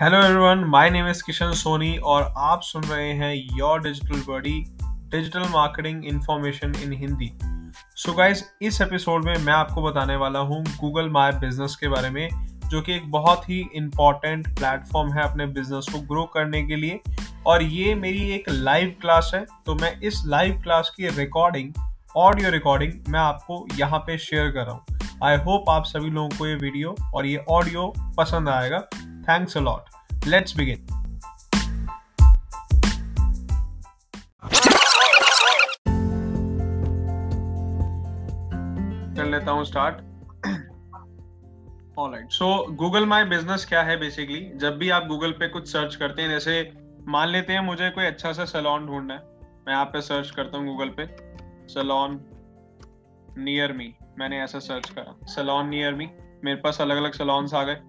Hello everyone my name is Kishan Soni और आप सुन रहे हैं your digital body digital marketing information in Hindi so guys इस एपिसोड में मैं आपको बताने वाला हूँ गूगल माय बिज़नेस के बारे में, जो कि एक बहुत ही इंपॉर्टेंट प्लेटफॉर्म है अपने बिज़नेस को ग्रो करने के लिए। और ये मेरी एक लाइव क्लास है तो मैं इस लाइव क्लास की रिकॉर्डिंग ऑडियो रिकॉर्डिंग मैं आपको यहाँ पे शेयर कर रहा हूँ। आई होप आप सभी लोगों को ये वीडियो और ये ऑडियो पसंद आएगा। Thanks a lot. Let's begin. कर लेता हूँ start alright so Google my business क्या है बेसिकली जब भी आप गूगल पे कुछ सर्च करते हैं, जैसे मान लेते हैं मुझे कोई अच्छा सा सैलॉन ढूंढना है, मैं यहाँ पे सर्च करता हूँ गूगल पे सैलॉन नियर मी मैंने ऐसा सर्च करा सैलॉन नियर मी मेरे पास अलग अलग सैलॉन्स आ गए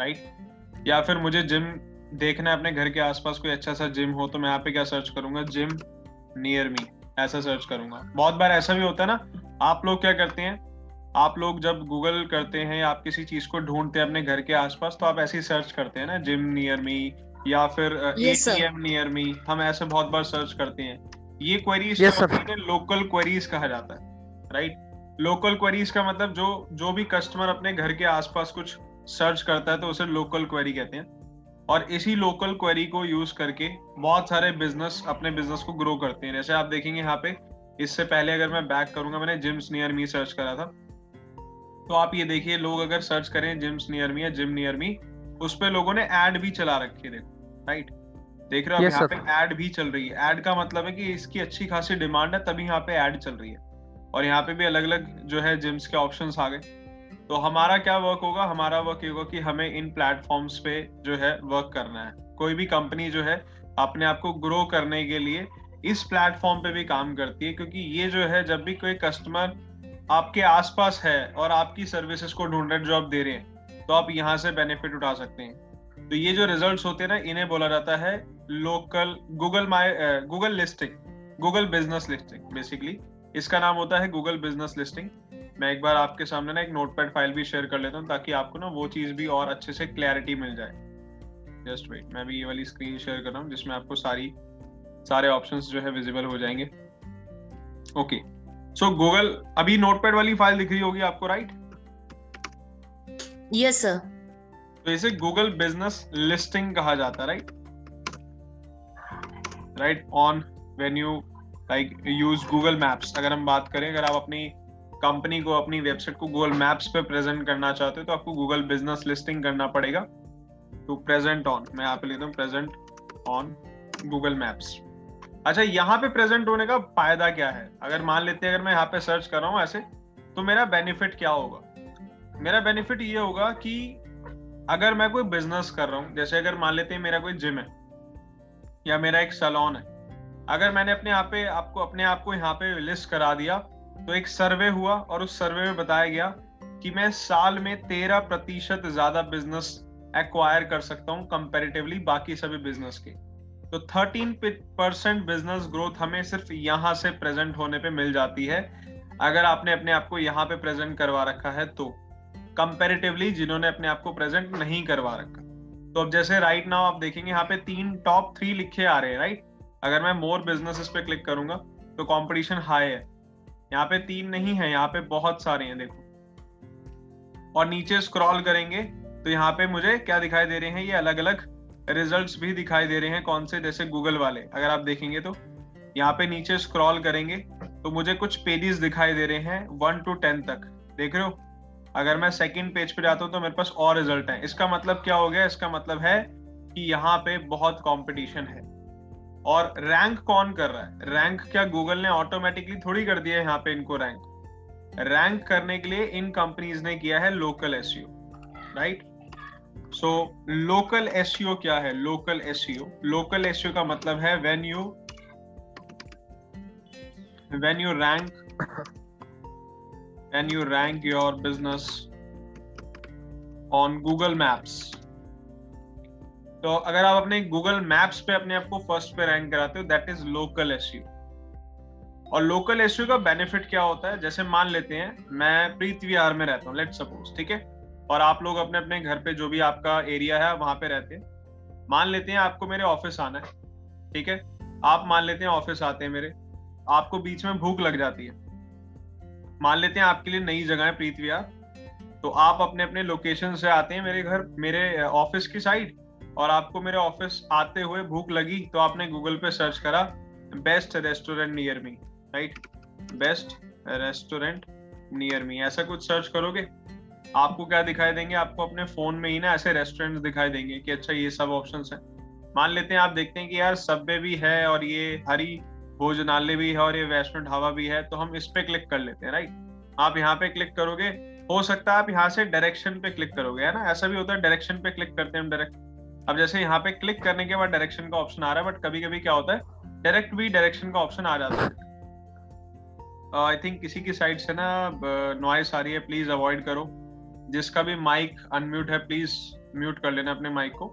राइट या फिर मुझे जिम देखना है अपने घर के आसपास कोई अच्छा सा जिम हो तो मैं यहाँ पे क्या सर्च करूँगा? जिम नियर मी ऐसा सर्च करूँगा। बहुत बार ऐसा भी होता है ना आप लोग क्या करते हैं आप लोग जब गूगल करते हैं आप किसी चीज़ को ढूंढते हैं अपने घर के आसपास तो आप ऐसे ही सर्च करते हैं ना जिम नियर मी या फिर एटीएम नियर मी हम ऐसे बहुत बार सर्च करते हैं। ये क्वेरीज yes, लोकल क्वेरीज कहा जाता है राइट लोकल क्वेरीज का मतलब जो जो भी कस्टमर अपने घर के आसपास कुछ सर्च करता है तो उसे लोकल क्वेरी कहते हैं। और इसी लोकल क्वेरी को यूज़ करके बहुत सारे बिज़नेस अपने बिज़नेस को ग्रो करते हैं। जैसे आप देखेंगे यहाँ पे इससे पहले अगर मैं बैक करूँगा मैंने जिम्स नियर मी सर्च करा था। तो आप ये देखिए लोग अगर सर्च करें जिम्स नियर मी या जिम नियर मी उस पर लोगों ने एड भी चला रखी है देखो राइट देख रहे हो yes, यहाँ पे एड भी चल रही है। एड का मतलब है कि इसकी अच्छी खासी डिमांड है तभी यहाँ पे एड चल रही है। और यहाँ पे भी अलग अलग जो है जिम्स के ऑप्शन आ गए। तो हमारा क्या वर्क होगा? हमारा वर्क ये होगा कि हमें इन प्लेटफॉर्म्स पे जो है वर्क करना है। कोई भी कंपनी जो है अपने आप को ग्रो करने के लिए इस प्लेटफॉर्म पे भी काम करती है, क्योंकि ये जो है, जब भी कोई कस्टमर आपके आसपास है और आपकी सर्विसेज़ को ढूंढ रहे जॉब दे रहे हैं तो आप यहाँ से बेनिफिट उठा सकते हैं। तो ये जो रिजल्ट्स होते हैं ना, इन्हें बोला जाता है local Google my Google listing Google business listing basically इसका नाम होता है गूगल बिज़नेस लिस्टिंग मैं एक बार आपके सामने ना एक नोटपैड फ़ाइल भी शेयर कर लेता हूँ ताकि आपको ना वो चीज़ भी और अच्छे से क्लैरिटी मिल जाए। जस्ट वेट मैं भी ये वाली स्क्रीन शेयर कर रहा हूँ जिसमें आपको सारी सारे ऑप्शंस जो है विजिबल हो जाएँगे। ओके सो गूगल अभी नोटपैड वाली फ़ाइल दिख रही होगी आपको राइट यस सर तो इसे गूगल बिज़नेस लिस्टिंग कहा जाता है right right on when you like use Google maps अगर हम बात करें अगर आप अपनी कंपनी को अपनी वेबसाइट को गूगल मैप्स पे प्रेजेंट करना चाहते हो तो आपको गूगल बिज़नेस लिस्टिंग करना पड़ेगा। टू प्रेजेंट ऑन मैं यहाँ पे लेता हूँ प्रेजेंट ऑन गूगल मैप्स अच्छा यहाँ पे प्रेजेंट होने का फ़ायदा क्या है? अगर मान लेते हैं, अगर मैं यहाँ पे सर्च कर रहा हूँ ऐसे तो मेरा बेनिफिट क्या होगा? मेरा बेनिफिट ये होगा कि अगर मैं कोई बिज़नेस कर रहा हूँ, जैसे अगर मान लेते हैं मेरा कोई जिम है, या मेरा एक सलोन है, अगर मैंने अपने यहाँ पे, आपको, अपने आप को यहाँ पे लिस्ट करा दिया तो एक सर्वे हुआ और उस सर्वे में बताया गया कि मैं साल में तेरह प्रतिशत ज़्यादा बिज़नेस एक्वायर कर सकता हूँ कंपेरेटिवली बाकी सभी बिज़नेस के। तो थर्टीन परसेंट बिज़नेस ग्रोथ हमें सिर्फ़ यहाँ से प्रेजेंट होने पे मिल जाती है। अगर आपने अपने आप को यहाँ पे प्रेजेंट करवा रखा है तो कंपेरेटिवली जिन्होंने अपने आप को प्रेजेंट नहीं करवा रखा। तो अब जैसे राइट नाउ आप देखेंगे, यहाँ पे तीन टॉप थ्री लिखे आ रहे हैं राइट अगर मैं मोर बिज़नेस पे क्लिक करूँगा तो कॉम्पिटिशन हाई है। यहाँ पे तीन नहीं है, यहाँ पे बहुत सारे हैं, देखो। और नीचे स्क्रॉल करेंगे तो यहाँ पे मुझे क्या दिखाई दे रहे हैं? ये अलग अलग रिजल्ट्स भी दिखाई दे रहे हैं, कौन से? जैसे गूगल वाले, अगर आप देखेंगे तो। यहाँ पे नीचे स्क्रॉल करेंगे तो मुझे कुछ पेजेस दिखाई दे रहे हैं वन टू टेन तक। देख रहे हो? अगर मैं सेकंड पेज पे जाता हूँ तो मेरे पास और रिज़ल्ट है। इसका मतलब क्या हो गया? इसका मतलब है कि यहाँ पे बहुत कंपटीशन है। और रैंक कौन कर रहा है? रैंक क्या गूगल ने ऑटोमेटिकली थोड़ी कर दिया है यहाँ पे इनको रैंक रैंक करने के लिए इन कंपनीज़ ने किया है local S right so local S क्या है? लोकल एस लोकल एस का मतलब है when you when you rank when you rank your business on Google maps तो अगर आप अपने गूगल मैप्स पे अपने आप को फ़र्स्ट पे रैंक कराते हो दैट इज़ लोकल एस और लोकल एस का बेनिफिट क्या होता है? जैसे मान लेते हैं, मैं प्रीत विहार में रहता हूँ लेट सपोज़ ठीक है? और आप लोग अपने अपने घर पे जो भी आपका एरिया है वहाँ पे रहते हैं। मान लेते हैं आपको मेरे ऑफ़िस आना है, ठीक है? आप मान लेते हैं ऑफ़िस आते हैं मेरे, आपको बीच में भूख लग जाती है। मान लेते हैं आपके लिए नई जगह है प्रीत विहार तो आप अपने अपने लोकेशन से आते हैं मेरे घर, मेरे ऑफ़िस की साइड और आपको मेरे ऑफ़िस आते हुए भूख लगी तो आपने गूगल पे सर्च करा best restaurant near me right best restaurant near me ऐसा कुछ सर्च करोगे? आपको क्या दिखाई देंगे? आपको अपने फ़ोन में ही ना ऐसे रेस्टोरेंट दिखाई देंगे कि अच्छा ये सब ऑप्शन है। मान लेते हैं आप देखते हैं कि यार सब्बे भी है और ये हरी भोजनालय भी है और ये वैष्णो ढाबा भी है तो हम इस पे क्लिक कर लेते हैं राइट आप यहाँ पे क्लिक करोगे, हो सकता है आप यहाँ से डायरेक्शन पे क्लिक करोगे, है ना? ऐसा भी होता है डायरेक्शन पे क्लिक करते हैं हम डायरेक्ट अब जैसे यहाँ पे क्लिक करने के बाद डायरेक्शन का ऑप्शन आ रहा है बट कभी कभी क्या होता है डायरेक्ट भी डायरेक्शन का ऑप्शन आ जाता है। आई uh, थिंक किसी की साइड से ना नॉइस आ रही है प्लीज़ अवॉइड करो। जिसका भी माइक अनम्यूट है प्लीज़ म्यूट कर लेना अपने माइक को।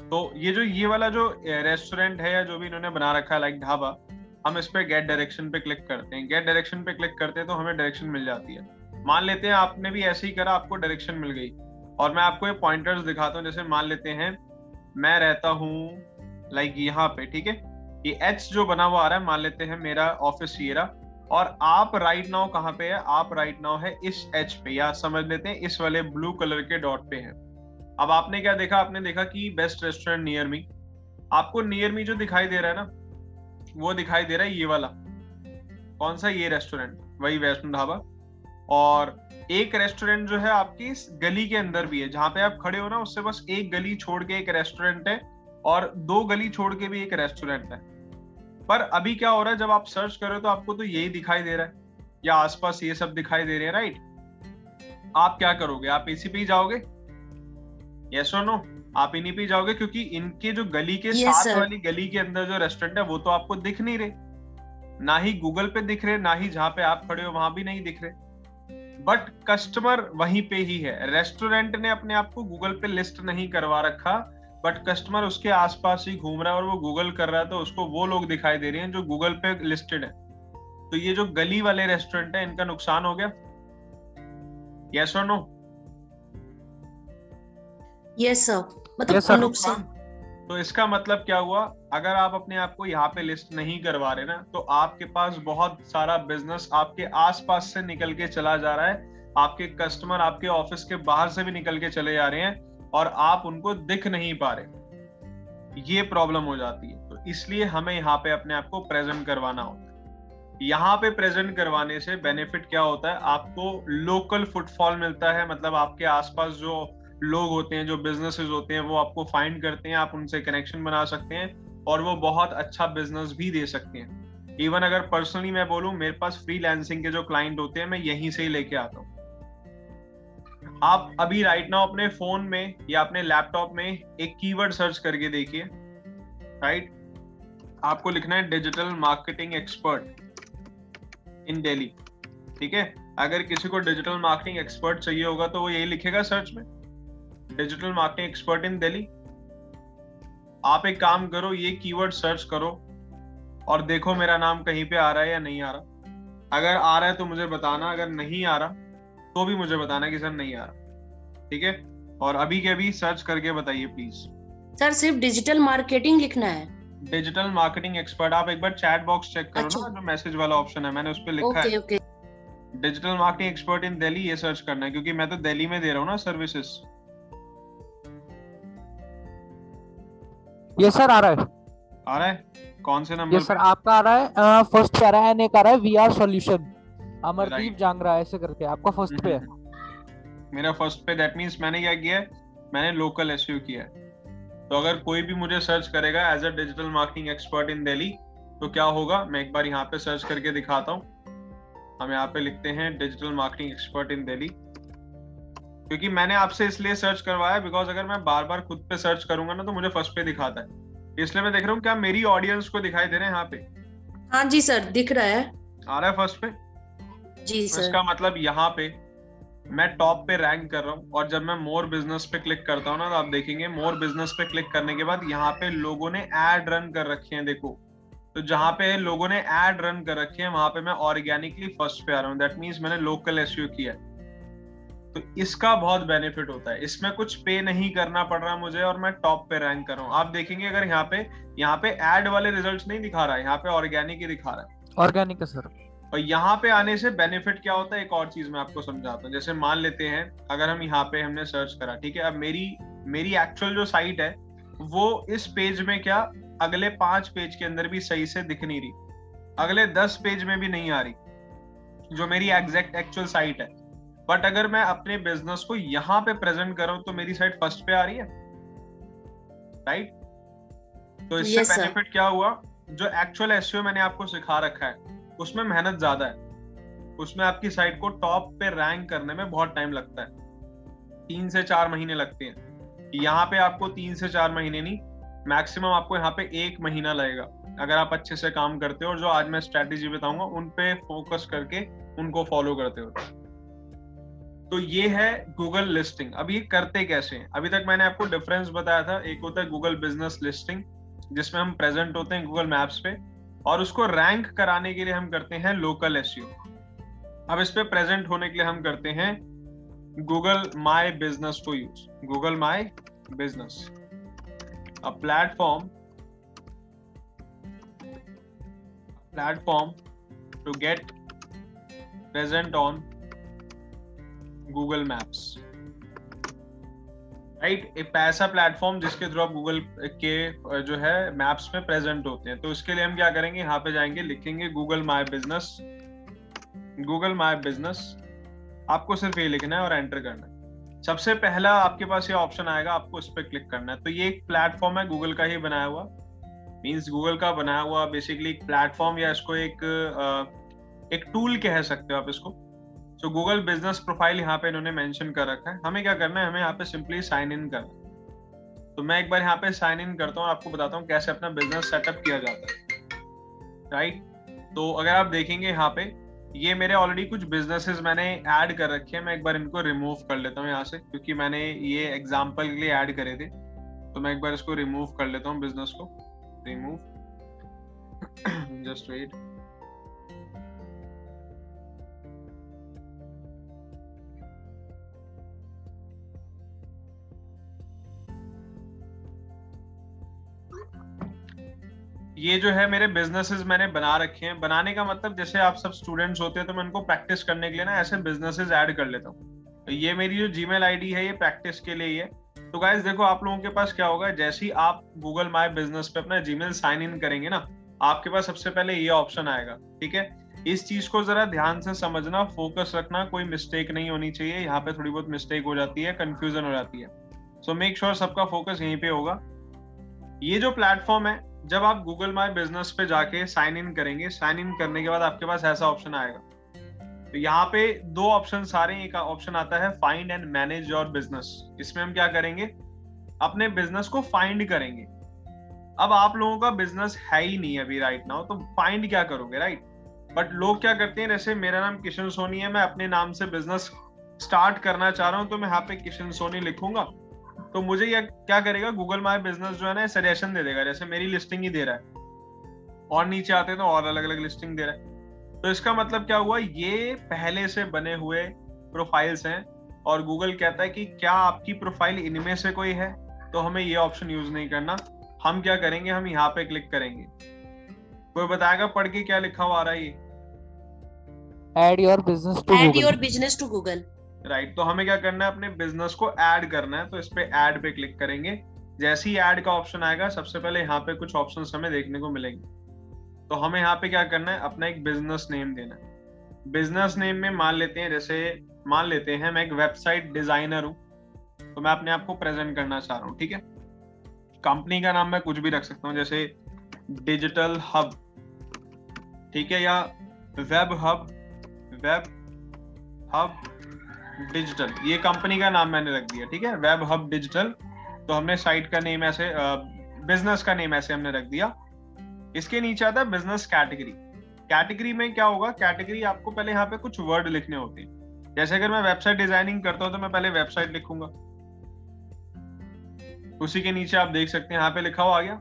तो ये जो ये वाला जो रेस्टोरेंट है या जो भी इन्होंने बना रखा है लाइक ढाबा हम इस पे गेट डायरेक्शन पे क्लिक करते हैं। गेट डायरेक्शन पे क्लिक करते हैं तो हमें डायरेक्शन मिल जाती है। मान लेते हैं आपने भी ऐसे ही करा आपको डायरेक्शन मिल गई। और मैं आपको ये पॉइंटर्स दिखाता हूँ जैसे मान लेते हैं मैं रहता हूँ लाइक यहाँ पे, ठीक है? ये एच जो बना हुआ आ रहा है, मान लेते हैं मेरा ऑफ़िस ये रहा। और आप राइट नाउ कहाँ पे है? आप राइट नाउ है इस एच पे, या समझ लेते हैं इस वाले ब्लू कलर के डॉट पे है। अब आपने क्या देखा? आपने देखा कि बेस्ट रेस्टोरेंट नियर मी आपको नियर मी जो दिखाई दे रहा है ना, वो दिखाई दे रहा है ये वाला। कौन सा? ये रेस्टोरेंट वही वैष्णो ढाबा। और एक रेस्टोरेंट जो है आपकी गली के अंदर भी है। जहाँ पे आप खड़े हो ना उससे बस एक गली छोड़ के एक रेस्टोरेंट है और दो गली छोड़ के भी एक रेस्टोरेंट है। पर अभी क्या हो रहा है जब आप सर्च करो तो आपको तो यही दिखाई दे रहा है या आसपास ये सब दिखाई दे रहे हैं राइट आप क्या करोगे? आप इसी पे ही जाओगे? यस और नो आप इन्हीं पे जाओगे? क्योंकि इनके जो गली के yes, साथ वाली गली के अंदर जो रेस्टोरेंट है वो तो आपको दिख नहीं रहे। ना ही गूगल पे दिख रहे ना ही जहाँ पे आप खड़े हो वहाँ भी नहीं दिख रहे। बट कस्टमर वहीं पे ही है। रेस्टोरेंट ने अपने आप को गूगल पे लिस्ट नहीं करवा रखा बट कस्टमर उसके आसपास ही घूम रहा है और वो गूगल कर रहा है तो उसको वो लोग दिखाई दे रहे हैं जो गूगल पे लिस्टेड है। तो ये जो गली वाले रेस्टोरेंट है इनका नुकसान हो गया? यस और नो यस सर मतलब yes, नुकसान। तो इसका मतलब क्या हुआ? अगर आप अपने आप को यहाँ पे लिस्ट नहीं करवा रहे ना तो आपके पास बहुत सारा बिज़नेस आपके आसपास से निकल के चला जा रहा है। आपके कस्टमर आपके ऑफ़िस के बाहर से भी निकल के चले जा रहे हैं और आप उनको दिख नहीं पा रहे। ये प्रॉब्लम हो जाती है। तो इसलिए हमें यहाँ पे अपने आप को प्रेजेंट करवाना होता है। यहाँ पे प्रेजेंट करवाने से बेनिफिट क्या होता है? आपको लोकल फुटफॉल मिलता है। मतलब आपके आसपास जो लोग होते हैं, जो बिजनेसेस होते हैं, वो आपको फाइंड करते हैं। आप उनसे कनेक्शन बना सकते हैं। और वो बहुत अच्छा बिज़नेस भी दे सकते हैं। इवन अगर पर्सनली मैं बोलूँ, मेरे पास फ्री के जो क्लाइंट होते हैं, मैं यहीं से ही लेके आता हूँ। आप अभी राइट नाउ अपने फ़ोन में या अपने लैपटॉप में एक कीवर्ड सर्च करके देखिए राइट आपको लिखना है digital marketing expert in Delhi ठीक है? अगर किसी को डिजिटल मार्केटिंग एक्सपर्ट चाहिए होगा तो वो यही लिखेगा सर्च में। Digital marketing expert in Delhi आप एक काम करो ये कीवर्ड सर्च करो और देखो मेरा नाम कहीं पे आ रहा है या नहीं आ रहा। अगर आ रहा है तो मुझे बताना अगर नहीं आ रहा तो भी मुझे बताना कि सर नहीं आ रहा। ठीक है? और अभी के अभी सर्च करके बताइए प्लीज़ सर सिर्फ़ डिजिटल मार्केटिंग लिखना है। डिजिटल मार्केटिंग एक्सपर्ट आप एक बार चैट बॉक्स चेक करो अच्छा। ना जो मैसेज वाला ऑप्शन है मैंने उस पर लिखा okay, है. Digital marketing expert in Delhi ये सर्च करना है क्योंकि मैं तो दिल्ली में दे रहा हूँ ना सर्विसेज़ ये सर आ रहा है। आ रहा है? कौन से नंबर ये सर आपका आ रहा है। फ़र्स्ट पे आ रहा है एन एक आ रहा है we are solution Amardeep Jangra ऐसे करके आपका फ़र्स्ट पे है। मेरा फ़र्स्ट पे दैट मींस मैंने क्या किया है? मैंने लोकल एसईओ किया है। तो अगर कोई भी मुझे सर्च करेगा as a digital marketing expert in Delhi तो क्या होगा? मैं एक बार यहाँ पे सर्च करके दिखाता हूँ। हम यहाँ पे लिखते हैं digital marketing expert in Delhi क्योंकि मैंने आपसे इसलिए सर्च करवाया बिकॉज़ अगर मैं बार बार खुद पे सर्च करूँगा ना तो मुझे फ़र्स्ट पे दिखाता है। इसलिए मैं देख रहा हूँ क्या मेरी ऑडियंस को दिखाई दे रहे हैं यहाँ पे? हाँ जी सर दिख रहा है। आ रहा है फ़र्स्ट पे? जी सर। इसका मतलब यहाँ पे मैं टॉप पे रैंक कर रहा हूँ और जब मैं मोर बिज़नेस पे क्लिक करता हूँ ना तो आप देखेंगे मोर बिज़नेस पे क्लिक करने के बाद यहाँ पे लोगों ने एड रन कर रखे हैं देखो। तो जहाँ पे लोगों ने एड रन कर रखे हैं वहाँ पे मैं ऑर्गेनिकली फ़र्स्ट पे आ रहा हूँ। दैट मीन्स मैंने लोकल एस किया है। तो इसका बहुत बेनिफिट होता है। इसमें कुछ पे नहीं करना पड़ रहा मुझे और मैं टॉप पे रैंक कर रहा हूँ। आप देखेंगे अगर यहाँ पे यहाँ पे एड वाले रिज़ल्ट नहीं दिखा रहा है यहाँ पे ऑर्गेनिक ही दिखा रहा है। ऑर्गेनिक है सर और यहाँ पे आने से बेनिफिट क्या होता है? एक और चीज़ मैं आपको समझाता हूँ। जैसे मान लेते हैं अगर हम यहाँ पे हमने सर्च करा ठीक है? अब मेरी मेरी एक्चुअल जो साइट है वो इस पेज में क्या अगले पाँच पेज के अंदर भी सही से दिख नहीं रही। अगले दस पेज में भी नहीं आ रही जो मेरी एग्जैक्ट एक्चुअल साइट है। बट अगर मैं अपने बिज़नेस को यहाँ पे प्रेजेंट कर तो मेरी साइड फ़र्स्ट पे आ रही है। Right right? तो इससे Yes, बेनिफिट क्या हुआ? जो एक्चुअल एसईओ मैंने आपको सिखा रखा है उसमें मेहनत ज़्यादा है। उसमें आपकी साइट को टॉप पे रैंक करने में बहुत टाइम लगता है। तीन से चार महीने लगते हैं। यहाँ पे आपको तीन से चार महीने नहीं मैक्सिमम आपको यहाँ पे एक महीना लगेगा। अगर आप अच्छे से काम करते हो और जो आज मैं स्ट्रेटेजी बताऊँगा उन पे फोकस करके उनको फॉलो करते हो। तो ये है गूगल लिस्टिंग अब ये करते कैसे? हैं अभी तक मैंने आपको डिफरेंस बताया था। एक होता है गूगल बिज़नेस लिस्टिंग जिसमें हम प्रेजेंट होते हैं गूगल मैप्स पे, और उसको रैंक कराने के लिए हम करते हैं लोकल एस अब इस पे प्रेजेंट होने के लिए हम करते हैं Google my business to use Google my business a platform platform to get present on Google maps right एक ऐसा प्लेटफॉर्म जिसके थ्रू आप गूगल के जो है मैप्स में प्रेजेंट होते हैं। तो इसके लिए हम क्या करेंगे? यहाँ पे जाएँगे, लिखेंगे Google my business Google my business आपको सिर्फ़ ये लिखना है और एंटर करना है। सबसे पहला आपके पास ये ऑप्शन आएगा, आपको इस पर क्लिक करना है। तो ये एक प्लेटफॉर्म है गूगल का ही बनाया हुआ। मीन्स गूगल का बनाया हुआ बेसिकली एक प्लेटफॉर्म या इसको एक एक टूल कह सकते हो आप इसको। सो गूगल बिज़नेस प्रोफ़ाइल यहाँ पे इन्होंने मेंशन कर रखा है। हमें क्या करना है? हमें यहाँ पे सिंपली साइन इन करना है। तो मैं एक बार यहाँ पे साइन इन करता हूँ, आपको बताता हूँ कैसे अपना बिज़नेस सेटअप किया जाता है। राइट तो अगर आप देखेंगे यहाँ पे, ये मेरे ऑलरेडी कुछ बिजनेसेस मैंने ऐड कर रखे हैं। मैं एक बार इनको रिमूव कर लेता हूँ यहाँ से, क्योंकि मैंने ये एग्ज़ाम्पल के लिए ऐड करे थे। तो मैं एक बार इसको रिमूव कर लेता हूँ बिज़नेस को। रिमूव जस्ट वेट ये जो है मेरे बिजनेसेस मैंने बना रखे हैं। बनाने का मतलब जैसे आप सब स्टूडेंट्स होते हैं तो मैं उनको प्रैक्टिस करने के लिए ना ऐसे बिजनेसेस ऐड कर लेता हूँ। तो ये मेरी जो जीमेल आईडी है, ये प्रैक्टिस के लिए ही है। तो गाइस देखो आप लोगों के पास क्या होगा, जैसे ही आप गूगल माई बिज़नेस पे अपना जीमेल साइन इन करेंगे ना, आपके पास सबसे पहले ये ऑप्शन आएगा, ठीक है? इस चीज़ को जरा ध्यान से समझना फोकस रखना, कोई मिस्टेक नहीं होनी चाहिए। यहाँ पे थोड़ी बहुत मिस्टेक हो जाती है कंफ्यूजन हो जाती है। सो मेक श्योर सबका फोकस यहीं पे होगा। ये जो प्लेटफॉर्म है, जब आप गूगल माई बिज़नेस पे जाके साइन इन करेंगे साइन इन करने के बाद आपके पास ऐसा ऑप्शन आएगा। तो यहाँ पे दो ऑप्शन सारे, एक ऑप्शन आता है find and manage your business इसमें हम क्या करेंगे? अपने बिज़नेस को फाइंड करेंगे। अब आप लोगों का बिज़नेस है ही नहीं अभी राइट नाउ तो फाइंड क्या करोगे राइट बट लोग क्या करते हैं, जैसे मेरा नाम किशन सोनी है, मैं अपने नाम से बिज़नेस स्टार्ट करना चाह रहा हूँ तो मैं यहाँ पे किशन सोनी लिखूँगा। तो मुझे ये क्या करेगा गूगल माई बिज़नेस जो है ना सजेशन दे देगा। जैसे मेरी लिस्टिंग ही दे रहा है। और नीचे आते हैं तो और अलग अलग लिस्टिंग दे रहा है। तो इसका मतलब क्या हुआ? ये पहले से बने हुए प्रोफाइल्स हैं और गूगल कहता है कि क्या आपकी प्रोफ़ाइल इनमें से कोई है? तो हमें ये ऑप्शन यूज़ नहीं करना। हम क्या करेंगे? हम यहाँ पे क्लिक करेंगे। कोई बताएगा पढ़ के क्या लिखा हुआ आ रहा है ये? Add your business to Add Google your business to right तो हमें क्या करना है? अपने बिज़नेस को ऐड करना है। तो इस पे ऐड पे क्लिक करेंगे। जैसे ही ऐड का ऑप्शन आएगा, सबसे पहले यहाँ पे कुछ ऑप्शन हमें देखने को मिलेंगे। तो हमें यहाँ पे क्या करना है? अपना एक बिज़नेस नेम देना है। बिज़नेस नेम में मान लेते हैं, जैसे मान लेते हैं, मैं एक वेबसाइट डिज़ाइनर हूँ। तो मैं अपने आप को प्रेजेंट करना चाह रहा हूँ, ठीक है? कंपनी का नाम मैं कुछ भी रख सकता हूँ, जैसे डिजिटल हब ठीक है? या web hub web hub digital ये कंपनी का नाम मैंने रख दिया, ठीक है? वेब हब डिजिटल तो हमने साइट का नेम ऐसे बिज़नेस का नेम ऐसे हमने रख दिया। इसके नीचे आता है बिज़नेस कैटेगरी कैटेगरी में क्या होगा? कैटेगरी आपको पहले यहाँ पे कुछ वर्ड लिखने होते हैं। जैसे अगर मैं वेबसाइट डिज़ाइनिंग करता हूँ तो मैं पहले वेबसाइट लिखूँगा। उसी के नीचे आप देख सकते हैं, यहाँ पे लिखा हुआ आ गया।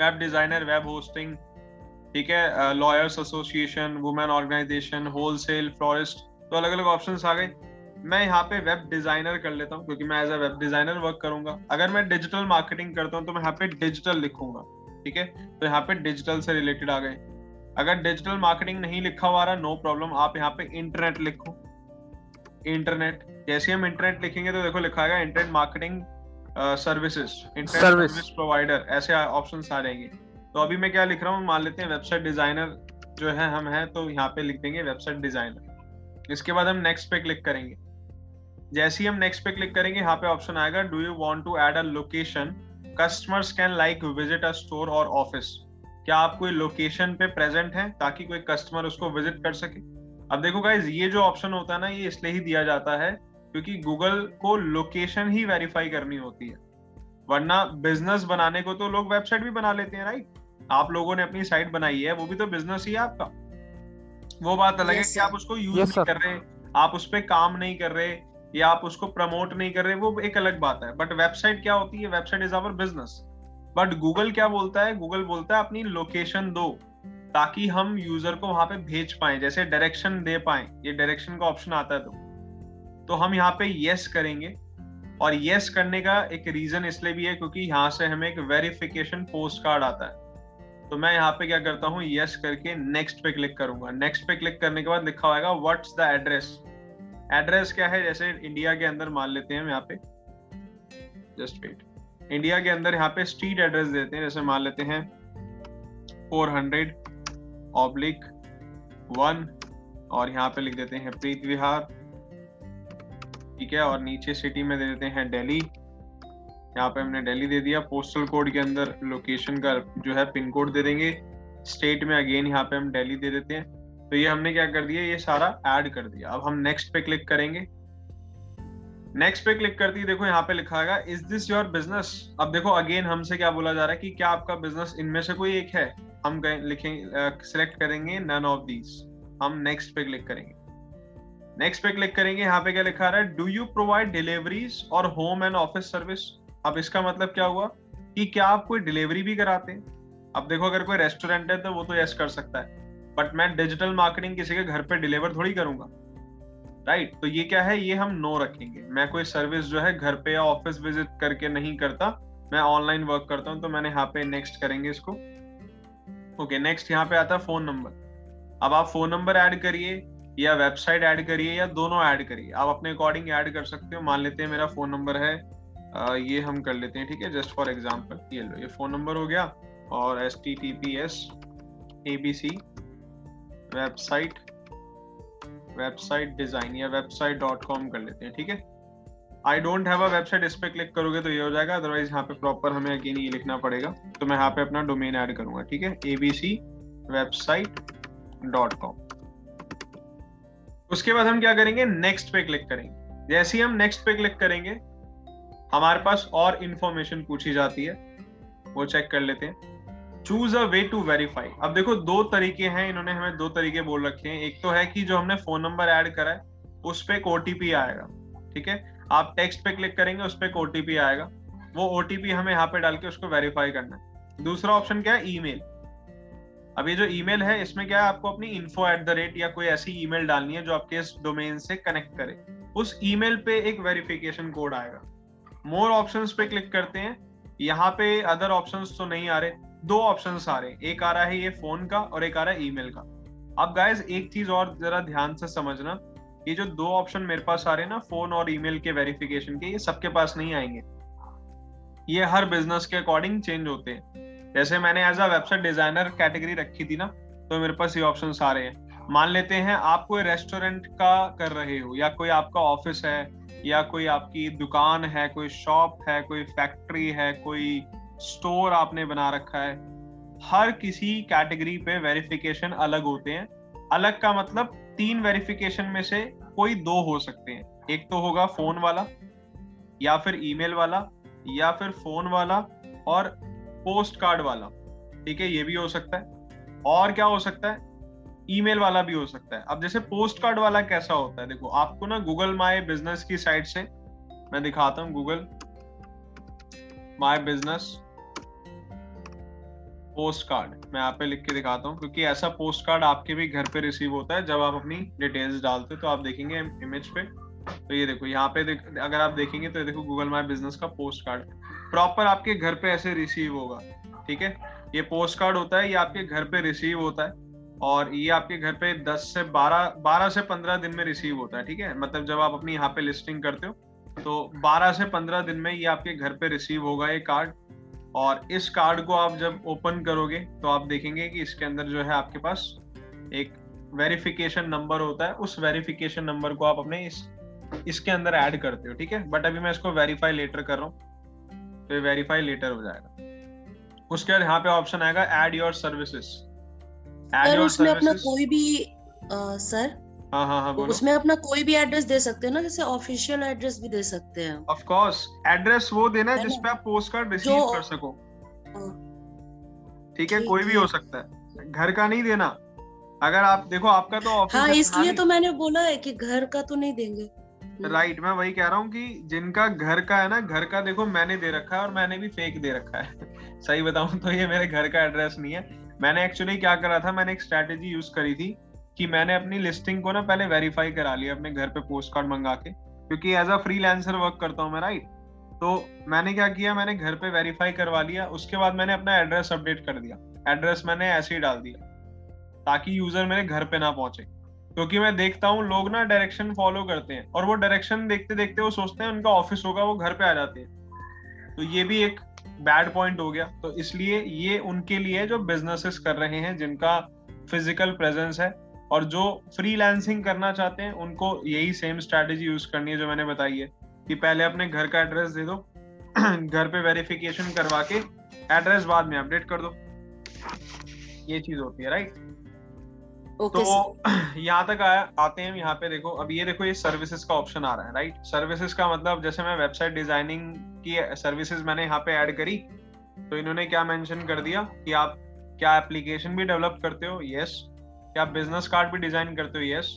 वेब डिज़ाइनर वेब होस्टिंग ठीक है? Lawyers association women organization wholesale florist तो अलग अलग ऑप्शन आ गए। मैं यहाँ पे वेब डिज़ाइनर कर लेता हूँ क्योंकि मैं as a web designer work करूँगा। अगर मैं डिजिटल मार्केटिंग करता हूँ तो मैं यहाँ पे डिजिटल लिखूँगा ठीक है? तो यहाँ पे डिजिटल से रिलेटेड आ गए। अगर डिजिटल मार्केटिंग नहीं लिखा हुआ रहा नो प्रॉब्लम आप यहाँ पे इंटरनेट लिखो। इंटरनेट जैसे हम इंटरनेट लिखेंगे तो देखो लिखा है internet marketing services internet service provider ऐसे ऑप्शन आ जाएँगे। तो अभी मैं क्या लिख रहा हूँ मान लेते हैं वेबसाइट डिज़ाइनर जो है हम है तो यहाँ पे लिख देंगे वेबसाइट डिज़ाइनर इसके बाद हम नेक्स्ट पे क्लिक करेंगे। जैसे ही हम नेक्स्ट पे क्लिक करेंगे, यहाँ पे ऑप्शन आएगा do you want to add a location customers can like visit a store और ऑफ़िस क्या आप कोई लोकेशन पे प्रेजेंट है ताकि कोई कस्टमर उसको विज़िट कर सके? अब देखो गाइज़ ये जो ऑप्शन होता है ना, ये इसलिए ही दिया जाता है क्योंकि गूगल को लोकेशन ही वेरीफाई करनी होती है। वरना बिज़नेस बनाने को तो लोग वेबसाइट भी बना लेते हैं राइट आप लोगों ने अपनी साइट बनाई है, वो भी तो बिज़नेस ही है आपका। वो बात अलग yes, है कि आप उसको यूज़ yes, नहीं कर रहे आप उस पर काम नहीं कर रहे या आप उसको प्रमोट नहीं कर रहे वो एक अलग बात है। बट वेबसाइट क्या होती है? Website is our business but Google क्या बोलता है? गूगल बोलता है अपनी लोकेशन दो ताकि हम यूज़र को वहाँ पे भेज पाए जैसे डायरेक्शन दे पाए। ये डायरेक्शन का ऑप्शन आता है तो। तो हम यहाँ पे यस करेंगे। और यस करने का एक रीजन इसलिए भी है क्योंकि यहाँ से हमें एक वेरिफिकेशन पोस्ट कार्ड आता है। तो मैं यहाँ पे क्या करता हूँ यस करके नेक्स्ट पे क्लिक करूँगा। नेक्स्ट पे क्लिक करने के बाद लिखा होगा व्हाट्स द एड्रेस एड्रेस क्या है? जैसे इंडिया के अंदर मान लेते हैं हम यहाँ पे। जस्ट वेट इंडिया के अंदर यहाँ पे स्ट्रीट एड्रेस देते हैं। जैसे मान लेते हैं 400 हंड्रेड ऑब्लिक वन और यहाँ पे लिख देते हैं प्रीत विहार ठीक है, और नीचे सिटी में दे देते हैं दिल्ली यहाँ पे हमने दिल्ली दे दिया। पोस्टल कोड के अंदर लोकेशन का जो है पिन कोड दे देंगे। स्टेट में अगेन यहाँ पे हम दिल्ली दे देते हैं। तो ये हमने क्या कर दिया? ये सारा ऐड कर दिया। अब हम नेक्स्ट पे क्लिक करेंगे। नेक्स्ट पे क्लिक करती है देखो यहाँ पे लिखा है इज़ दिस योर बिज़नेस अब देखो अगेन हमसे क्या बोला जा रहा है कि क्या आपका बिज़नेस इनमें से कोई एक है? हम लिखेंगे सिलेक्ट करेंगे नन ऑफ़ दीज हम नेक्स्ट पे क्लिक करेंगे। नेक्स्ट पे क्लिक करेंगे, यहाँ पे क्या लिखा रहा है? डू यू प्रोवाइड डिलीवरीज और होम एंड ऑफ़िस सर्विस अब इसका मतलब क्या हुआ कि क्या आप कोई डिलीवरी भी कराते हैं? अब देखो, अगर कोई रेस्टोरेंट है तो वो तो यस कर सकता है। बट मैं डिजिटल मार्केटिंग किसी के घर पे डिलीवर थोड़ी करूँगा। Right right? तो ये क्या है? ये हम नो रखेंगे। मैं कोई सर्विस जो है घर पे या ऑफ़िस विज़िट करके नहीं करता। मैं ऑनलाइन वर्क करता हूँ तो मैंने यहाँ पे नेक्स्ट करेंगे इसको। ओके नेक्स्ट यहाँ पे आता है फ़ोन नंबर अब आप फ़ोन नंबर ऐड करिए, या वेबसाइट ऐड करिए, या दोनों ऐड करिए। आप अपने अकॉर्डिंग ऐड कर सकते हो। मान लेते हैं मेरा फ़ोन नंबर है ये हम कर लेते हैं, ठीक है? जस्ट फॉर एग्ज़ाम्पल ये लो, ये फ़ोन नंबर हो गया और S T T P S A B C website website design या वेबसाइट डॉट कॉम कर लेते हैं, ठीक है? I don't have a website इस पे क्लिक करोगे तो ये हो जाएगा अदरवाइज़ यहाँ पे प्रॉपर हमें अगेन ये लिखना पड़ेगा तो मैं यहाँ पे अपना डोमेन ऐड करूँगा, ठीक है? एबीसी वेबसाइट डॉट कॉम उसके बाद हम क्या करेंगे? नेक्स्ट पे क्लिक करेंगे। जैसे ही हम नेक्स्ट पे क्लिक करेंगे हमारे पास और इंफॉर्मेशन पूछी जाती है, वो चेक कर लेते हैं। Choose a way to verify अब देखो, दो तरीके हैं, इन्होंने हमें दो तरीके बोल रखे हैं। एक तो है कि जो हमने फ़ोन नंबर ऐड करा है, उस पर एक ओटीपी आएगा, ठीक है? आप टेक्स्ट पे क्लिक करेंगे, उस पर एक ओटीपी आएगा। वो ओटीपी हमें यहाँ पे डाल के उसको वेरीफाई करना है। दूसरा ऑप्शन क्या है? ईमेल अब ये जो ईमेल है, इसमें क्या है? आपको अपनी इन्फो एट द रेट या कोई ऐसी ईमेल डालनी है जो आपके इस डोमेन से कनेक्ट करे। उस ईमेल पे एक वेरिफिकेशन कोड आएगा। मोर ऑप्शंस पे क्लिक करते हैं। यहाँ पे अदर ऑप्शंस तो नहीं आ रहे। दो ऑप्शन आ रहे एक आ रहा है ये फ़ोन का और एक आ रहा है ईमेल का। अब गाइज़ एक चीज़ और जरा ध्यान से समझना। ये जो दो ऑप्शन मेरे पास आ रहे हैं ना फ़ोन और ईमेल के वेरिफिकेशन के, ये सबके पास नहीं आएँगे। ये हर बिज़नेस के अकॉर्डिंग चेंज होते हैं। जैसे मैंने as a website designer category रखी थी ना तो मेरे पास ये ऑप्शन आ रहे हैं। मान लेते हैं आप कोई रेस्टोरेंट का कर रहे हो या कोई आपका ऑफ़िस है या कोई आपकी दुकान है, कोई शॉप है, कोई फैक्ट्री है, कोई स्टोर आपने बना रखा है, हर किसी कैटेगरी पे वेरिफिकेशन अलग होते हैं। अलग का मतलब तीन वेरिफिकेशन में से कोई दो हो सकते हैं। एक तो होगा फ़ोन वाला, या फिर ईमेल वाला, या फिर फ़ोन वाला और पोस्ट कार्ड वाला। ठीक है, ये भी हो सकता है। और क्या हो सकता है? ईमेल वाला भी हो सकता है। अब जैसे पोस्ट कार्ड वाला कैसा होता है? देखो आपको ना गूगल माई बिज़नेस की साइट से मैं दिखाता हूँ Google my business postcard मैं यहाँ पे लिख के दिखाता हूँ क्योंकि ऐसा पोस्ट कार्ड आपके भी घर पे रिसीव होता है। जब आप अपनी डिटेल्स डालते हो तो आप देखेंगे इमेज पे। तो ये देखो यहाँ पे देख, अगर आप देखेंगे तो ये देखो गूगल माई बिज़नेस का पोस्ट कार्ड प्रॉपर आपके घर पे ऐसे रिसीव होगा ठीक है? ये पोस्ट कार्ड होता है ये आपके घर पे रिसीव होता है। और ये आपके घर पे 10 से 12 12 से 15 दिन में रिसीव होता है, ठीक है? मतलब जब आप अपनी यहाँ पे लिस्टिंग करते हो तो 12 से 15 दिन में ये आपके घर पे रिसीव होगा ये कार्ड और इस कार्ड को आप जब ओपन करोगे तो आप देखेंगे कि इसके अंदर जो है आपके पास एक वेरिफिकेशन नंबर होता है। उस वेरिफिकेशन नंबर को आप अपने इस, इसके अंदर ऐड करते हो, ठीक है? बट अभी मैं इसको वेरीफाई लेटर कर रहा हूँ तो ये वेरीफाई लेटर हो जाएगा। उसके बाद यहाँ पे ऑप्शन आएगा एड योर सर्विसेज़ सर उसमें अपना कोई भी सर हाँ हाँ हाँ बोलो। उसमें अपना कोई भी एड्रेस दे सकते हैं ना? जैसे ऑफिशियल एड्रेस भी दे सकते हैं। ऑफ़ कोर्स एड्रेस वो देना है है जिस ना? पे आप पोस्ट कार्ड रिसीव कर सको। हाँ, ठीक है? कोई भी हो। सकता है। घर का नहीं देना। अगर आप देखो आपका तो ऑफ़िस हाँ इसलिए तो मैंने बोला है कि घर का तो नहीं देंगे। हम्म, राइट मैं वही कह रहा हूँ कि जिनका घर का है ना घर का देखो मैंने दे रखा है और मैंने भी फेक दे रखा है। सही बताऊँ तो ये मेरे घर का एड्रेस नहीं है। मैंने एक्चुअली क्या करा था, मैंने एक स्ट्रैटेजी यूज़ करी थी कि मैंने अपनी लिस्टिंग को ना पहले वेरीफाई करा लिया, अपने घर पे पोस्ट कार्ड मंगा के, क्योंकि एज अ फ्री वर्क करता हूँ मैं राइट तो मैंने क्या किया, मैंने घर पे वेरीफाई करवा लिया, उसके बाद मैंने अपना एड्रेस अपडेट कर दिया। एड्रेस मैंने ऐसे ही डाल दिया, ताकि यूज़र मेरे घर पे ना पहुँचे। क्योंकि मैं देखता हूँ, लोग ना डायरेक्शन फॉलो करते हैं, और वो डायरेक्शन देखते देखते वो सोचते हैं, उनका ऑफ़िस होगा, वो घर पे आ जाते हैं। तो ये भी एक बैड पॉइंट हो गया। तो इसलिए ये उनके लिए जो बिजनेसेस कर रहे हैं जिनका फ़िज़िकल प्रेजेंस है और जो फ्रीलांसिंग करना चाहते हैं उनको यही सेम स्ट्रैटेजी यूज़ करनी है जो मैंने बताई है कि पहले अपने घर का एड्रेस दे दो घर पे वेरिफिकेशन करवा के एड्रेस बाद में अपडेट कर दो। ये चीज़ होती है राइट सर तो यहाँ तक आया आते हैं यहाँ पे देखो अब ये देखो ये सर्विसेज़ का ऑप्शन आ रहा है राइट सर्विसेज़ का मतलब जैसे मैं वेबसाइट डिज़ाइनिंग की सर्विसेज़ मैंने यहाँ पे ऐड करी तो इन्होंने क्या मेंशन कर दिया कि आप क्या एप्लीकेशन भी डेवलप करते हो? यस क्या बिज़नेस कार्ड भी डिज़ाइन करते हो? यस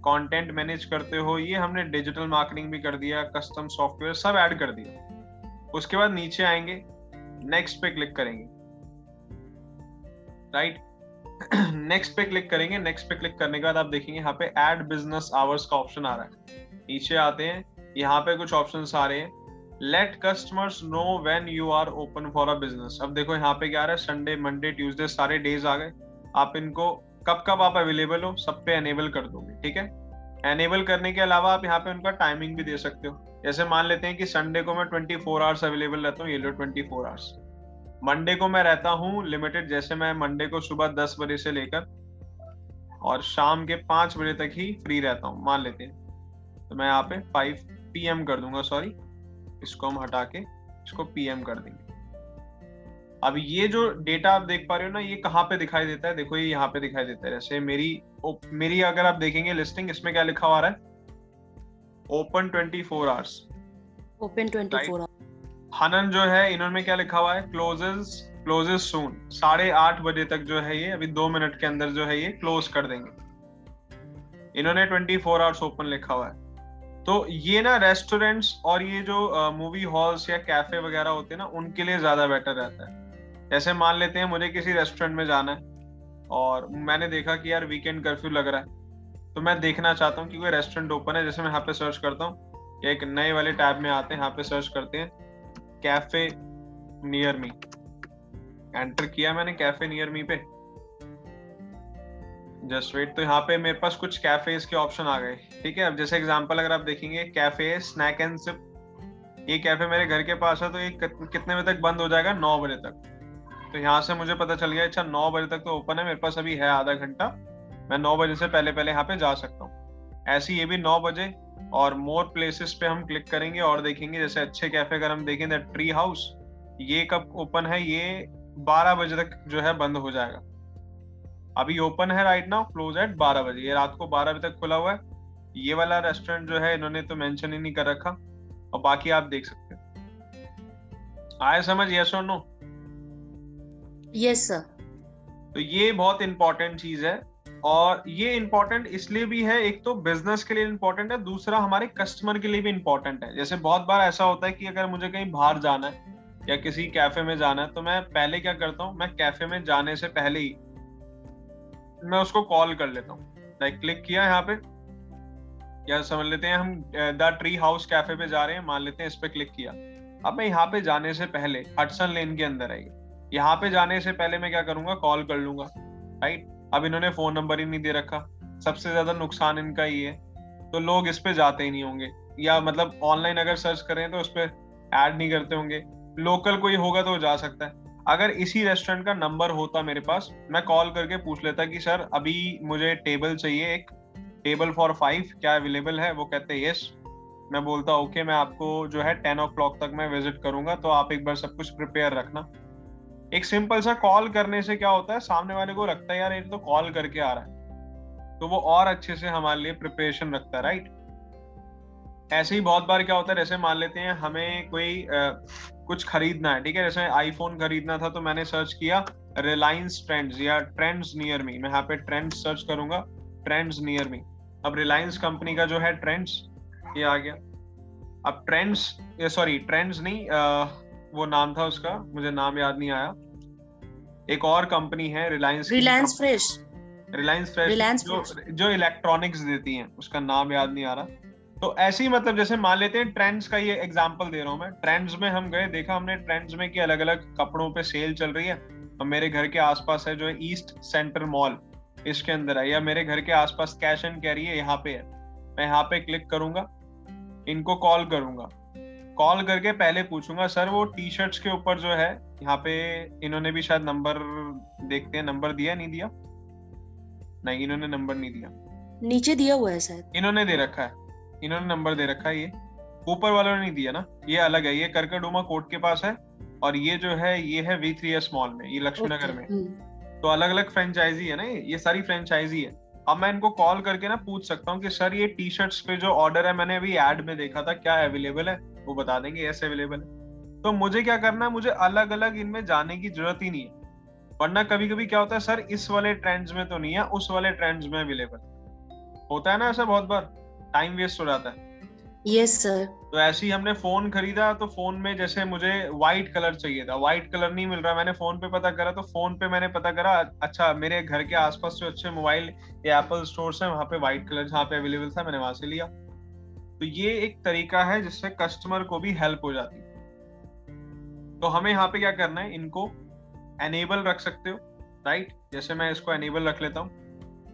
कंटेंट मैनेज करते हो? ये हमने डिजिटल मार्केटिंग भी कर दिया कस्टम सॉफ्टवेयर सब ऐड कर दिया। उसके बाद नीचे आएँगे नेक्स्ट पे क्लिक करेंगे। राइट नेक्स्ट पे क्लिक करेंगे नेक्स्ट पे क्लिक करने के बाद आप देखेंगे यहाँ पे ऐड बिज़नेस आवर्स का ऑप्शन आ रहा है। नीचे आते हैं, यहाँ पे कुछ ऑप्शन आ रहे हैं। Let customers know when you are open for a business अब देखो यहाँ पे क्या आ रहा है? संडे मंडे ट्यूसडे सारे डेज़ आ गए। आप इनको कब कब आप अवेलेबल हो, सब पे एनेबल कर दोगे, ठीक है? एनेबल करने के अलावा आप यहाँ पे उनका टाइमिंग भी दे सकते हो। जैसे मान लेते हैं कि संडे को मैं ट्वेंटी फोर आवर्स अवेलेबल रहता हूँ, ये लो ट्वेंटी फोर आवर्स मंडे को मैं रहता हूँ लिमिटेड जैसे मैं मंडे को सुबह दस बजे से लेकर और शाम के पाँच बजे तक ही फ्री रहता हूँ, मान लेते हैं। तो मैं यहाँ पे फाइव पीएम कर दूँगा सॉरी इसको हम हटा के इसको पीएम कर देंगे। अब ये जो डेटा आप देख पा रहे हो ना ये कहाँ पे दिखाई देता है? देखो ये यहाँ पे दिखाई देता है। जैसे मेरी मेरी अगर आप देखेंगे लिस्टिंग इसमें क्या लिखा हुआ है? Open twenty four hours open twenty four हनन जो है इन्होंने क्या लिखा हुआ है? क्लोजेस क्लोजेस सून साढ़े आठ बजे तक जो है ये अभी दो मिनट के अंदर जो है ये क्लोज कर देंगे। इन्होंने ट्वेंटी फोर आवर्स ओपन लिखा हुआ है। तो ये ना रेस्टोरेंट्स और ये जो मूवी हॉल्स या कैफ़े वगैरह होते हैं ना, उनके लिए ज़्यादा बेटर रहता है। जैसे मान लेते हैं, मुझे किसी रेस्टोरेंट में जाना है और मैंने देखा कि यार वीकेंड कर्फ्यू लग रहा है तो मैं देखना चाहता हूँ कि कोई रेस्टोरेंट ओपन है। जैसे मैं यहाँ पे सर्च करता हूँ एक नए वाले टैब में आते हैं, यहाँ पे सर्च करते हैं कैफ़े नियर मी एंटर किया मैंने कैफ़े नियर मी पे। जस्ट वेट तो यहाँ पे मेरे पास कुछ कैफेज के ऑप्शन आ गए। ठीक है? अब जैसे एग्जांपल अगर आप देखेंगे कैफ़े स्नैक एंड सिप ये कैफ़े मेरे घर के पास है तो ये कितने बजे तक बंद हो जाएगा? नौ बजे तक। तो यहाँ से मुझे पता चल गया अच्छा नौ बजे तक तो ओपन है। मेरे पास अभी है आधा घंटा। मैं नौ बजे से पहले पहले यहाँ पे जा सकता हूँ। ऐसे ये भी नौ बजे। और मोर प्लेसेस पे हम क्लिक करेंगे और देखेंगे, जैसे अच्छे कैफ़े अगर हम देखें ट्री हाउस ये कब ओपन है? ये 12 बजे तक जो है बंद हो जाएगा। अभी ओपन है राइट नाउ क्लोज एट 12 बजे। ये रात को 12 बजे तक खुला हुआ है। ये वाला रेस्टोरेंट जो है इन्होंने तो मेंशन ही नहीं कर रखा। और बाकी आप देख सकते हैं। आए समझ यस और नो यस सर तो ये बहुत इंपॉर्टेंट चीज़ है। और ये इंपॉर्टेंट इसलिए भी है एक तो बिज़नेस के लिए इंपॉर्टेंट है दूसरा हमारे कस्टमर के लिए भी इंपॉर्टेंट है। जैसे बहुत बार ऐसा होता है कि अगर मुझे कहीं बाहर जाना है या किसी कैफ़े में जाना है तो मैं पहले क्या करता हूँ मैं कैफ़े में जाने से पहले ही मैं उसको कॉल कर लेता हूँ। लाइक क्लिक किया यहाँ पे। या समझ लेते हैं, हम द ट्री हाउस कैफ़े पे जा रहे हैं, मान लेते हैं इस पे क्लिक किया। अब मैं यहाँ पे जाने से पहले हटसन लेन के अंदर आई यहाँ पे जाने से पहले मैं क्या करूँगा कॉल कर लूँगा। राइट अब इन्होंने फ़ोन नंबर ही नहीं दे रखा। सबसे ज़्यादा नुकसान इनका ये है। तो लोग इस पे जाते ही नहीं होंगे। या मतलब ऑनलाइन अगर सर्च करें तो उस पर ऐड नहीं करते होंगे। लोकल कोई होगा तो जा सकता है। अगर इसी रेस्टोरेंट का नंबर होता मेरे पास मैं कॉल करके पूछ लेता कि सर अभी मुझे टेबल चाहिए एक टेबल फॉर फाइव क्या अवेलेबल है? वो कहते हैं यस मैं बोलता ओके okay, मैं आपको जो है टेन ओ क्लॉक तक मैं विज़िट करूँगा तो आप एक बार सब कुछ प्रिपेयर रखना. एक सिंपल सा कॉल करने से क्या होता है सामने वाले को लगता है यार ये तो कॉल करके आ रहा है। तो वो और अच्छे से हमारे लिए प्रिपरेशन रखता है राइट ऐसे ही बहुत बार क्या होता है जैसे मान लेते हैं हमें कोई आ, कुछ खरीदना है ठीक है? जैसे आईफोन खरीदना था तो मैंने सर्च किया रिलायंस ट्रेंड्स या ट्रेंड्स नियर मी मैं यहाँ पे ट्रेंड्स सर्च करूँगा ट्रेंड्स नियर मी अब रिलायंस कंपनी का जो है ट्रेंड्स ये आ गया। अब ट्रेंड्स सॉरी ट्रेंड्स नहीं आ, वो नाम था उसका मुझे नाम याद नहीं आया। एक और कंपनी है रिलायंस रिलायंस फ्रेश रिलायंस फ्रेश जो जो इलेक्ट्रॉनिक्स देती है उसका नाम याद नहीं आ रहा। तो ऐसे ही मतलब जैसे मान लेते हैं ट्रेंड्स का ये एग्जांपल दे रहा हूँ मैं। ट्रेंड्स में हम गए देखा हमने ट्रेंड्स में कि अलग अलग कपड़ों पे सेल चल रही है। और मेरे घर के आसपास है जो है ईस्ट सेंटर मॉल इसके अंदर है। या मेरे घर के आसपास कैश एंड कैरी है यहाँ पे है। मैं यहाँ पे क्लिक करूँगा इनको कॉल करूँगा। कॉल करके पहले पूछूँगा सर वो टी शर्ट्स के ऊपर जो है यहाँ पे इन्होंने भी शायद नंबर देखते हैं नंबर दिया नहीं दिया? नहीं इन्होंने नंबर नहीं दिया। नीचे दिया हुआ है सर इन्होंने दे रखा है। इन्होंने नंबर दे रखा है ये। ऊपर वालों ने नहीं दिया ना। ये अलग है। ये करकडोमा कोर्ट के पास है और ये जो है ये है वी थ्री एस मॉल में ये लक्ष्मी नगर में। हम्म। तो अलग अलग फ्रेंचाइजी है ना ये। ये सारी फ्रेंचाइजी है अब मैं इनको कॉल करके ना पूछ सकता हूँ कि सर ये टी शर्ट्स पे जो ऑर्डर है मैंने अभी एड में देखा था क्या अवेलेबल है? वो बता देंगे यस अवेलेबल है। तो मुझे क्या करना है? मुझे अलग अलग इनमें जाने की ज़रूरत ही नहीं है। वरना कभी कभी क्या होता है सर इस वाले ट्रेंड्स में तो नहीं है उस वाले ट्रेंड्स में अवेलेबल होता है ना ऐसा बहुत बार? टाइम वेस्ट हो जाता है। यस yes, सर तो ऐसे ही हमने फ़ोन खरीदा तो फ़ोन में जैसे मुझे व्हाइट कलर चाहिए था। व्हाइट कलर नहीं मिल रहा मैंने फ़ोन पे पता करा तो फ़ोन पे मैंने पता करा अच्छा मेरे घर के आसपास जो अच्छे मोबाइल या एप्पल स्टोर है वहाँ पे व्हाइट कलर जहाँ पे अवेलेबल था मैंने वहाँ से लिया। तो ये एक तरीका है जिससे कस्टमर को भी हेल्प हो जाती तो हमें यहाँ पे क्या करना है इनको एनेबल रख सकते हो राइट जैसे मैं इसको एनेबल रख लेता हूँ।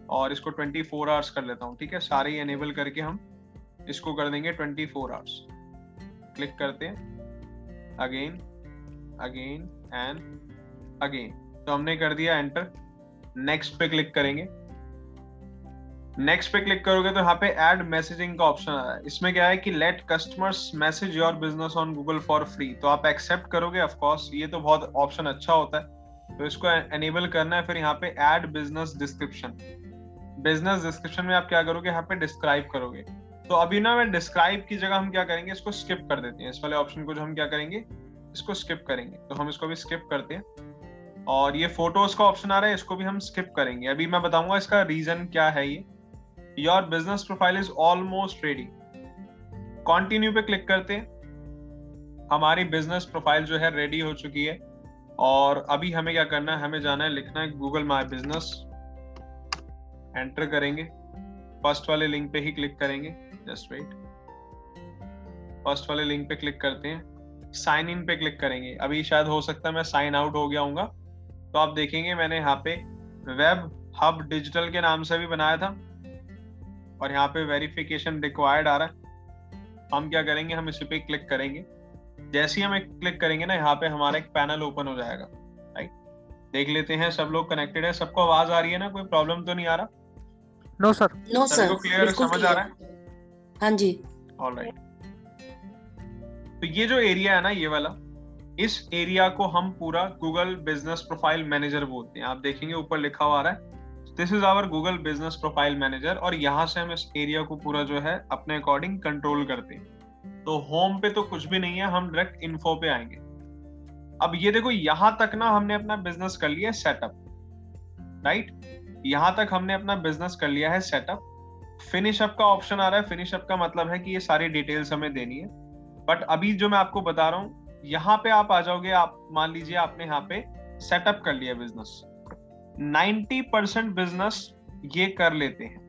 और इसको 24 फोर आवर्स कर लेता हूँ, ठीक है? सारे एनेबल करके हम इसको कर देंगे 24 फोर आवर्स क्लिक करते हैं. अगेन अगेन एंड अगेन तो हमने कर दिया एंटर नेक्स्ट पे क्लिक करेंगे. नेक्स्ट पे क्लिक करोगे तो यहाँ पे ऐड मैसेजिंग का ऑप्शन आ रहा है। इसमें क्या है कि let customers message your business on Google for free तो आप एक्सेप्ट करोगे ऑफ़ कोर्स ये तो बहुत ऑप्शन अच्छा होता है। तो इसको एनेबल करना है, फिर यहाँ पे add business description business description में आप क्या करोगे, यहाँ पे डिस्क्राइब करोगे। तो अभी ना मैं डिस्क्राइब की जगह हम क्या करेंगे, इसको स्किप कर देते हैं। इस वाले ऑप्शन को जो हम क्या करेंगे, इसको स्किप करेंगे। तो हम इसको भी स्किप करते हैं। और ये फ़ोटोज़ का ऑप्शन आ रहा है, इसको भी हम स्किप करेंगे। अभी मैं बताऊँगा इसका रीजन क्या है ये। Your business profile is almost ready continue पे क्लिक करते हैं। हमारी बिज़नेस प्रोफ़ाइल जो है रेडी हो चुकी है। और अभी हमें क्या करना है, हमें जाना है लिखना है गूगल माई बिज़नेस एंटर करेंगे। फ़र्स्ट वाले लिंक पे ही क्लिक करेंगे। जस्ट वेट फ़र्स्ट वाले लिंक पे क्लिक करते हैं। साइन इन पे क्लिक करेंगे। अभी शायद हो सकता है मैं साइन आउट हो गया हूँ तो आप देखेंगे मैंने यहाँ पे वेब हब डिजिटल के नाम से भी बनाया था। और यहाँ पे वेरिफिकेशन रिक्वायर्ड आ रहा है। हम क्या करेंगे? हम इसी पे क्लिक करेंगे। जैसे ही हम एक क्लिक करेंगे ना, यहाँ पे हमारा एक पैनल ओपन हो जाएगा। राइट देख लेते हैं, सब लोग कनेक्टेड है, सबको आवाज़ आ रही है ना? कोई प्रॉब्लम तो नहीं आ रहा? No sir no sir clear समझ आ रहा है? हाँ जी। ऑलराइट तो ये जो एरिया है ना ये वाला इस एरिया को हम पूरा गूगल बिज़नेस प्रोफ़ाइल मैनेजर बोलते हैं। आप देखेंगे ऊपर लिखा हुआ रहा है this is our Google business profile manager और यहाँ से हम इस एरिया को पूरा जो है अपने अकॉर्डिंग कंट्रोल करते हैं। तो होम पे तो कुछ भी नहीं है हम डायरेक्ट इन्फो पे आएँगे। अब ये देखो यहाँ तक ना हमने अपना बिज़नेस कर लिया सेटअप राइट यहाँ तक हमने अपना बिज़नेस कर लिया है सेटअप फिनिश अप का ऑप्शन आ रहा है। फिनिश अप का मतलब है कि ये सारी डिटेल्स हमें देनी है। बट अभी जो मैं आपको बता रहा हूँ, यहाँ पे आप आ जाओगे, आप मान लीजिए आपने यहाँ पे सेटअप कर लिया बिज़नेस 90 परसेंट बिज़नेस ये कर लेते हैं।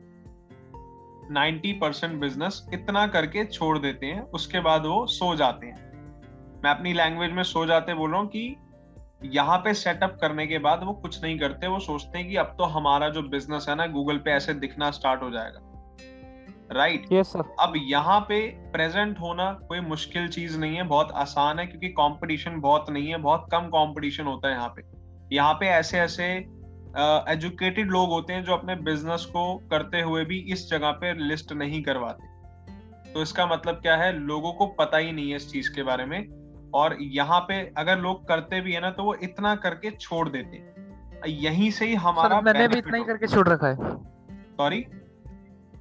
नाइन्टी परसेंट बिज़नेस इतना करके छोड़ देते हैं, उसके बाद वो सो जाते हैं। मैं अपनी लैंग्वेज में सो जाते बोल रहा हूँ कि यहाँ पे सेटअप करने के बाद वो कुछ नहीं करते वो सोचते हैं कि अब तो हमारा जो बिज़नेस है ना गूगल पे ऐसे दिखना स्टार्ट हो जाएगा। Right right? yes, अब यहाँ पे प्रेजेंट होना कोई मुश्किल चीज़ नहीं है बहुत आसान है क्योंकि कंपटीशन बहुत नहीं है बहुत कम कंपटीशन होता है यहाँ पे। यहाँ पे ऐसे ऐसे एजुकेटेड uh, लोग होते हैं जो अपने बिज़नेस को करते हुए भी इस जगह पे लिस्ट नहीं करवाते। तो इसका मतलब क्या है? लोगों को पता ही नहीं है इस चीज़ के बारे में। और यहाँ पे अगर लोग करते भी है ना तो वो इतना करके छोड़ देते यहीं से ही हमारा मैंने भी इतना ही करके छोड़ रखा है। सॉरी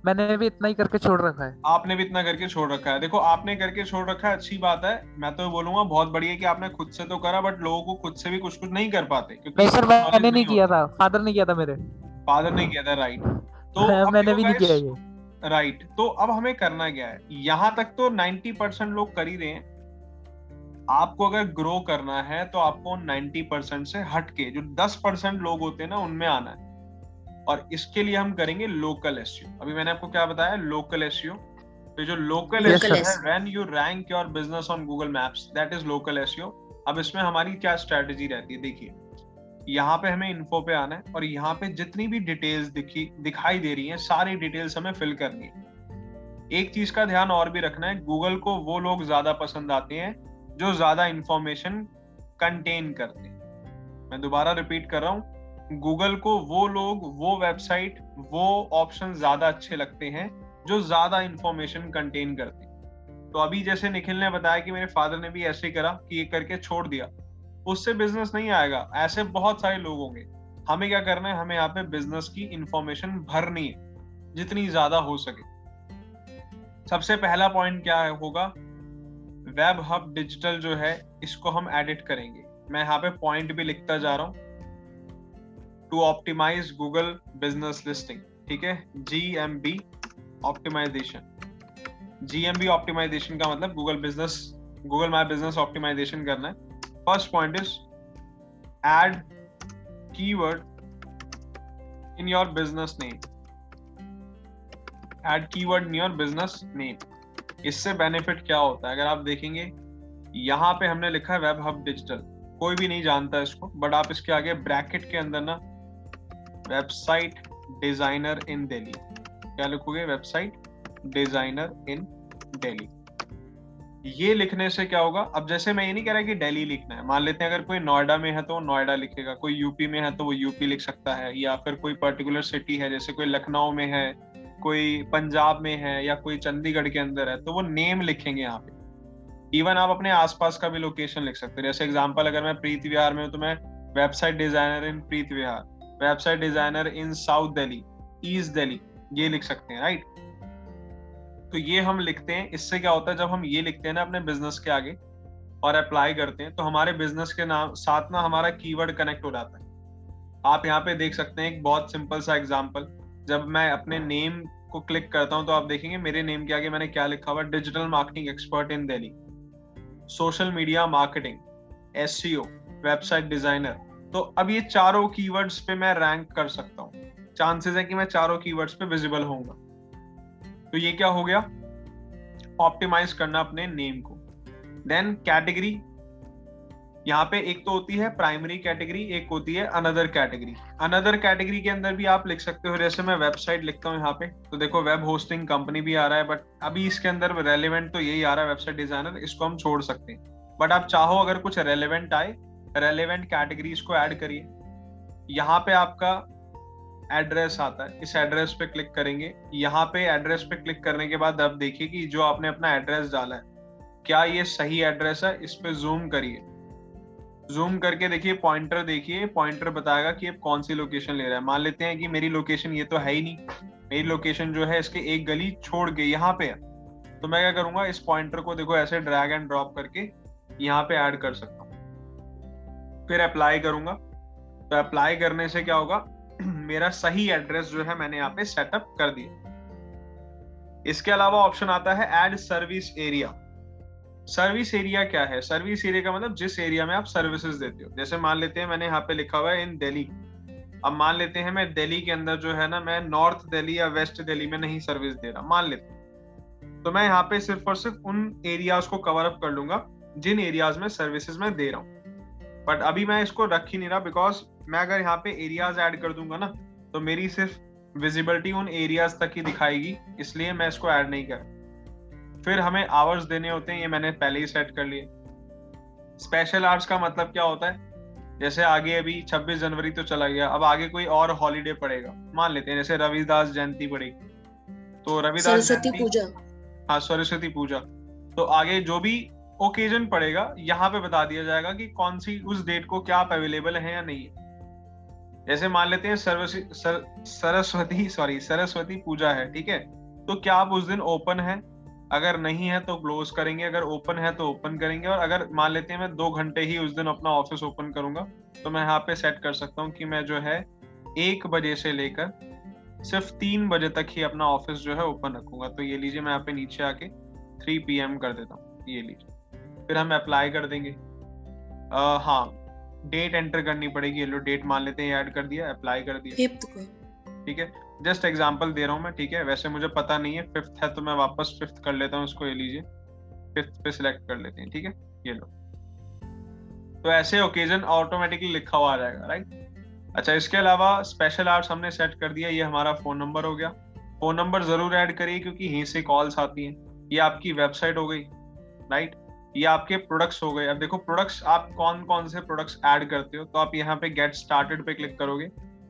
मैंने भी इतना ही करके छोड़ रखा है। आपने भी इतना करके छोड़ रखा है। देखो आपने करके छोड़ रखा है अच्छी बात है। मैं तो बोलूँगा बहुत बढ़िया कि आपने खुद से तो करा बट लोगों को खुद से भी कुछ कुछ नहीं कर पाते क्योंकि सर मैंने नहीं किया था। फादर ने किया था मेरे। फादर ने किया था राइट तो मैंने भी नहीं किया ये। राइट तो अब हमें करना क्या है? यहाँ तक तो 90 परसेंट लोग कर ही रहे हैं। आपको अगर ग्रो करना है तो आपको 90 परसेंट से हट के जो 10 परसेंट लोग होते हैं ना उनमें आना है। और इसके लिए हम करेंगे लोकल एस अभी मैंने आपको क्या बताया? लोकल एस तो जो लोकल एस है when you rank your business on Google Maps that is local S अब इसमें हमारी क्या स्ट्रेटेजी रहती है? देखिए यहाँ पे हमें इन्फो पे आना है और यहाँ पे जितनी भी डिटेल्स दिखी दिखाई दे रही हैं सारी डिटेल्स हमें फिल करनी है। एक चीज़ का ध्यान और भी रखना है गूगल को वो लोग ज़्यादा पसंद आते हैं जो ज़्यादा इंफॉर्मेशन कंटेन करते मैं दोबारा रिपीट कर रहा हूँ। गूगल को वो लोग, वो वेबसाइट वो ऑप्शन ज़्यादा अच्छे लगते हैं जो ज़्यादा इंफॉर्मेशन कंटेन करते तो अभी जैसे निखिल ने बताया कि मेरे फादर ने भी ऐसे करा कि ये करके छोड़ दिया। उससे बिज़नेस नहीं आएगा। ऐसे बहुत सारे लोग होंगे। हमें क्या करना है? हमें यहाँ पे बिज़नेस की इंफॉर्मेशन भरनी है, जितनी ज़्यादा हो सके। सबसे पहला पॉइंट क्या होगा? वेब हब डिजिटल जो है, इसको हम एडिट करेंगे। मैं यहाँ पे पॉइंट भी लिखता जा रहा हूँ। To optimize Google business listing ठीक है? G M B optimization G M B optimization का मतलब Google business Google my business optimization करना है। First point is add keyword in your business name add keyword in your business name इससे benefit क्या होता है? अगर आप देखेंगे, यहाँ पे हमने लिखा है वेब हब डिजिटल कोई भी नहीं जानता इसको बट आप इसके आगे ब्रैकेट के अंदर ना वेबसाइट डिज़ाइनर इन दिल्ली क्या लिखोगे? वेबसाइट डिज़ाइनर इन दिल्ली ये लिखने से क्या होगा? अब जैसे मैं ये नहीं कह रहा कि दिल्ली लिखना है। मान लेते हैं अगर कोई नोएडा में है तो वो नोएडा लिखेगा, कोई यूपी में है तो वो यूपी लिख सकता है, या फिर कोई पर्टिकुलर सिटी है, जैसे कोई लखनऊ में है कोई पंजाब में है या कोई चंडीगढ़ के अंदर है तो वो नेम लिखेंगे यहाँ पे। इवन आप अपने आसपास का भी लोकेशन लिख सकते हैं। जैसे एग्जांपल अगर मैं प्रीत विहार में हूँ तो मैं website designer in Preet Vihar website designer in South Delhi East Delhi ये लिख सकते हैं राइट तो ये हम लिखते हैं। इससे क्या होता है, जब हम ये लिखते हैं ना अपने बिज़नेस के आगे और अप्लाई करते हैं तो हमारे बिज़नेस के नाम, साथ ना हमारा कीवर्ड कनेक्ट हो जाता है। आप यहाँ पे देख सकते हैं एक बहुत सिंपल सा एग्जांपल जब मैं अपने नेम को क्लिक करता हूँ तो आप देखेंगे मेरे नेम के आगे मैंने क्या लिखा हुआ digital marketing expert in Delhi social media marketing S website designer तो अब ये चारों कीवर्ड्स पे मैं रैंक कर सकता हूँ। चांसेस है कि मैं चारों कीवर्ड्स पे विजिबल होऊँगा। तो ये क्या हो गया? ऑप्टिमाइज करना अपने नेम को। देन कैटेगरी यहाँ पे एक तो होती है प्राइमरी कैटेगरी एक होती है अनदर कैटेगरी अनदर कैटेगरी के अंदर भी आप लिख सकते हो, जैसे मैं वेबसाइट लिखता हूँ यहाँ पे तो देखो वेब होस्टिंग कंपनी भी आ रहा है बट अभी इसके अंदर रेलिवेंट तो यही आ रहा है वेबसाइट डिज़ाइनर इसको हम छोड़ सकते हैं. बट आप चाहो अगर कुछ रेलिवेंट आए रेलिवेंट कैटेगरीज को ऐड करिए. यहाँ पे आपका एड्रेस आता है, इस एड्रेस पे क्लिक करेंगे. यहाँ पे एड्रेस पे क्लिक करने के बाद आप देखिए कि जो आपने अपना एड्रेस डाला है, क्या ये सही एड्रेस है, इस पे जूम करिए. जूम करके देखिए पॉइंटर देखिए पॉइंटर बताएगा कि अब कौन सी लोकेशन ले रहा है। मान लेते हैं कि मेरी लोकेशन ये तो है ही नहीं। मेरी लोकेशन जो है, इसके एक गली छोड़ के यहाँ पे तो मैं क्या करूँगा, इस पॉइंटर को देखो, ऐसे ड्रैग एंड ड्रॉप करके यहाँ पे ऐड कर सकता हूँ। फिर अप्लाई करूँगा। तो अप्लाई करने से क्या होगा, मेरा सही एड्रेस जो है, मैंने यहाँ पे सेटअप कर दिया। इसके अलावा ऑप्शन आता है add service area service area क्या है? सर्विस एरिया का मतलब जिस एरिया में आप सर्विसेज़ देते हो। जैसे मान लेते हैं मैंने यहाँ पे लिखा हुआ है इन दिल्ली। अब मान लेते हैं मैं दिल्ली के अंदर जो है ना, मैं नॉर्थ दिल्ली या वेस्ट दिल्ली में नहीं सर्विस दे रहा, मान लेते हैं। तो मैं यहाँ पे सिर्फ़ और सिर्फ़ उन एरियाज़ को कवर अप कर लूँगा, जिन एरियाज़ में सर्विसेज़ में दे रहा हूँ। बट अभी मैं इसको रख ही नहीं रहा बिकॉज़ मैं अगर यहाँ पे एरियाज़ ऐड कर दूँगा ना तो मेरी सिर्फ़ विजिबिलिटी उन एरियाज़ तक ही दिखाएगी, इसलिए मैं इसको ऐड नहीं कर फिर हमें आवर्स देने होते हैं ये मैंने पहले ही सेट कर लिए। स्पेशल आवर्स का मतलब क्या होता है? जैसे आगे अभी 26 जनवरी तो चला गया अब आगे कोई और हॉलीडे पड़ेगा। मान लेते हैं जैसे रविदास जयंती पड़ेगी। तो रविदास सरस्वती पूजा। हाँ सरस्वती पूजा। तो आगे जो भी ओकेजन पड़ेगा यहाँ पे बता दिया जाएगा कि कौन सी उस डेट को क्या आप अवेलेबल है या नहीं है। जैसे मान लेते हैं सर, सरस्वती सॉरी सरस्वती पूजा है ठीक है? तो क्या आप उस दिन ओपन है? अगर नहीं है तो क्लोज करेंगे अगर ओपन है तो ओपन करेंगे और अगर मान लेते हैं मैं दो घंटे ही उस दिन अपना ऑफ़िस ओपन करूँगा तो मैं यहाँ पे सेट कर सकता हूँ कि मैं जो है एक बजे से लेकर सिर्फ़ तीन बजे तक ही अपना ऑफ़िस जो है ओपन रखूँगा। तो ये लीजिए मैं यहाँ पे नीचे आके थ्री पी कर देता हूँ ये लीजिए। फिर हम अप्लाई कर देंगे। आ, हाँ डेट एंटर करनी पड़ेगी ये लो डेट मान लेते हैं ऐड कर दिया अप्लाई कर दिया। ठीक है? जस्ट एग्ज़ाम्पल दे रहा हूँ मैं, ठीक है? वैसे मुझे पता नहीं है फिफ्थ है तो मैं वापस फिफ्थ कर लेता हूँ इसको ये लीजिए। फिफ्थ पे सिलेक्ट कर लेते हैं, ठीक है? ये लो। तो ऐसे ओकेजन ऑटोमेटिकली लिखा हुआ आ जाएगा राइट अच्छा इसके अलावा स्पेशल आर्ट्स हमने सेट कर दिया, ये हमारा फ़ोन नंबर हो गया। फ़ोन नंबर ज़रूर ऐड करिए, क्योंकि यहीं से कॉल्स आती हैं। ये आपकी वेबसाइट हो गई राइट ये आपके प्रोडक्ट्स हो गए। अब देखो प्रोडक्ट्स आप कौन कौन से प्रोडक्ट्स ऐड करते हो? तो आप यहाँ पे गेट स्टार्टेड पे क्लिक करोगे।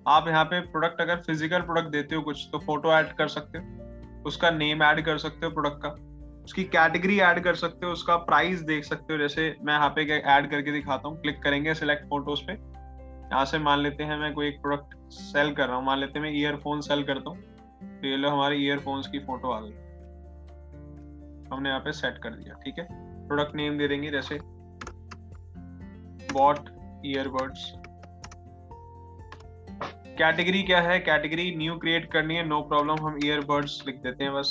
आप यहाँ पे प्रोडक्ट अगर फ़िज़िकल प्रोडक्ट देते हो कुछ तो फ़ोटो ऐड कर सकते हो। उसका नेम ऐड कर सकते हो प्रोडक्ट का। उसकी कैटेगरी ऐड कर सकते हो, उसका प्राइस देख सकते हो। जैसे मैं यहाँ पे ऐड करके दिखाता हूँ क्लिक करेंगे सिलेक्ट फ़ोटोज़ पे। यहाँ से मान लेते हैं मैं कोई एक प्रोडक्ट सेल कर रहा हूँ। मान लेते हैं मैं ईयरफोन सेल करता हूँ तो ये लो हमारे ईयरफोन्स की फ़ोटो आ गई। हमने यहाँ पे सेट कर दिया, ठीक है? प्रोडक्ट नेम दे देंगे, जैसे बॉट ईयरबड्स कैटेगरी क्या है? कैटेगरी न्यू क्रिएट करनी है नो प्रॉब्लम हम ईयरबड्स लिख देते हैं बस।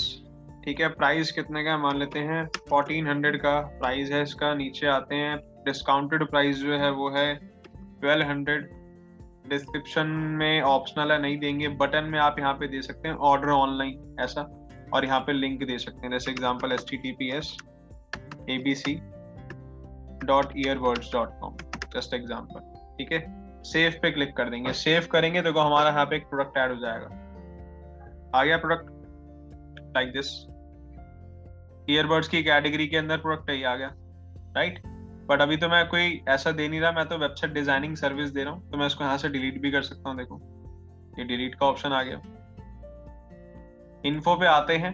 ठीक है प्राइस कितने का मान लेते हैं फोर्टीन हंड्रेड का प्राइस है इसका, नीचे आते हैं। डिस्काउंटेड प्राइस जो है वो है ट्वेल्व हंड्रेड डिस्क्रिप्शन में ऑप्शनल है, नहीं देंगे बटन में आप यहाँ पे दे सकते हैं ऑर्डर ऑनलाइन ऐसा। और यहाँ पे लिंक दे सकते हैं, जैसे example S T T P S A B C dot earbuds dot com just example ठीक है? सेव पे क्लिक कर देंगे। सेव करेंगे तो हमारा यहाँ पे एक प्रोडक्ट ऐड हो जाएगा। आ गया प्रोडक्ट लाइक दिस ईयरबड्स की कैटेगरी के अंदर प्रोडक्ट ही आ गया। राइट बट अभी तो मैं कोई ऐसा दे नहीं रहा, मैं तो वेबसाइट डिज़ाइनिंग सर्विस दे रहा हूँ तो मैं इसको यहाँ से डिलीट भी कर सकता हूँ, देखो। ये डिलीट का ऑप्शन आ गया। इन्फो पे आते हैं।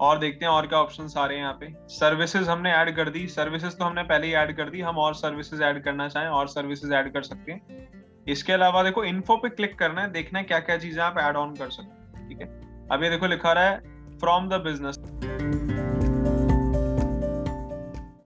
और देखते हैं और क्या ऑप्शन आ रहे हैं यहाँ पे। सर्विसेज़ हमने ऐड कर दी। सर्विसेज़ तो हमने पहले ही ऐड कर दी। हम और सर्विसेज़ ऐड करना चाहें, और सर्विसेज़ ऐड कर सकते हैं। इसके अलावा देखो इन्फो पे क्लिक करना है, देखना है क्या क्या चीज़ें आप एड ऑन कर सकते हैं, ठीक है? अब ये देखो, लिखा रहा है फ्रॉम द बिज़नेस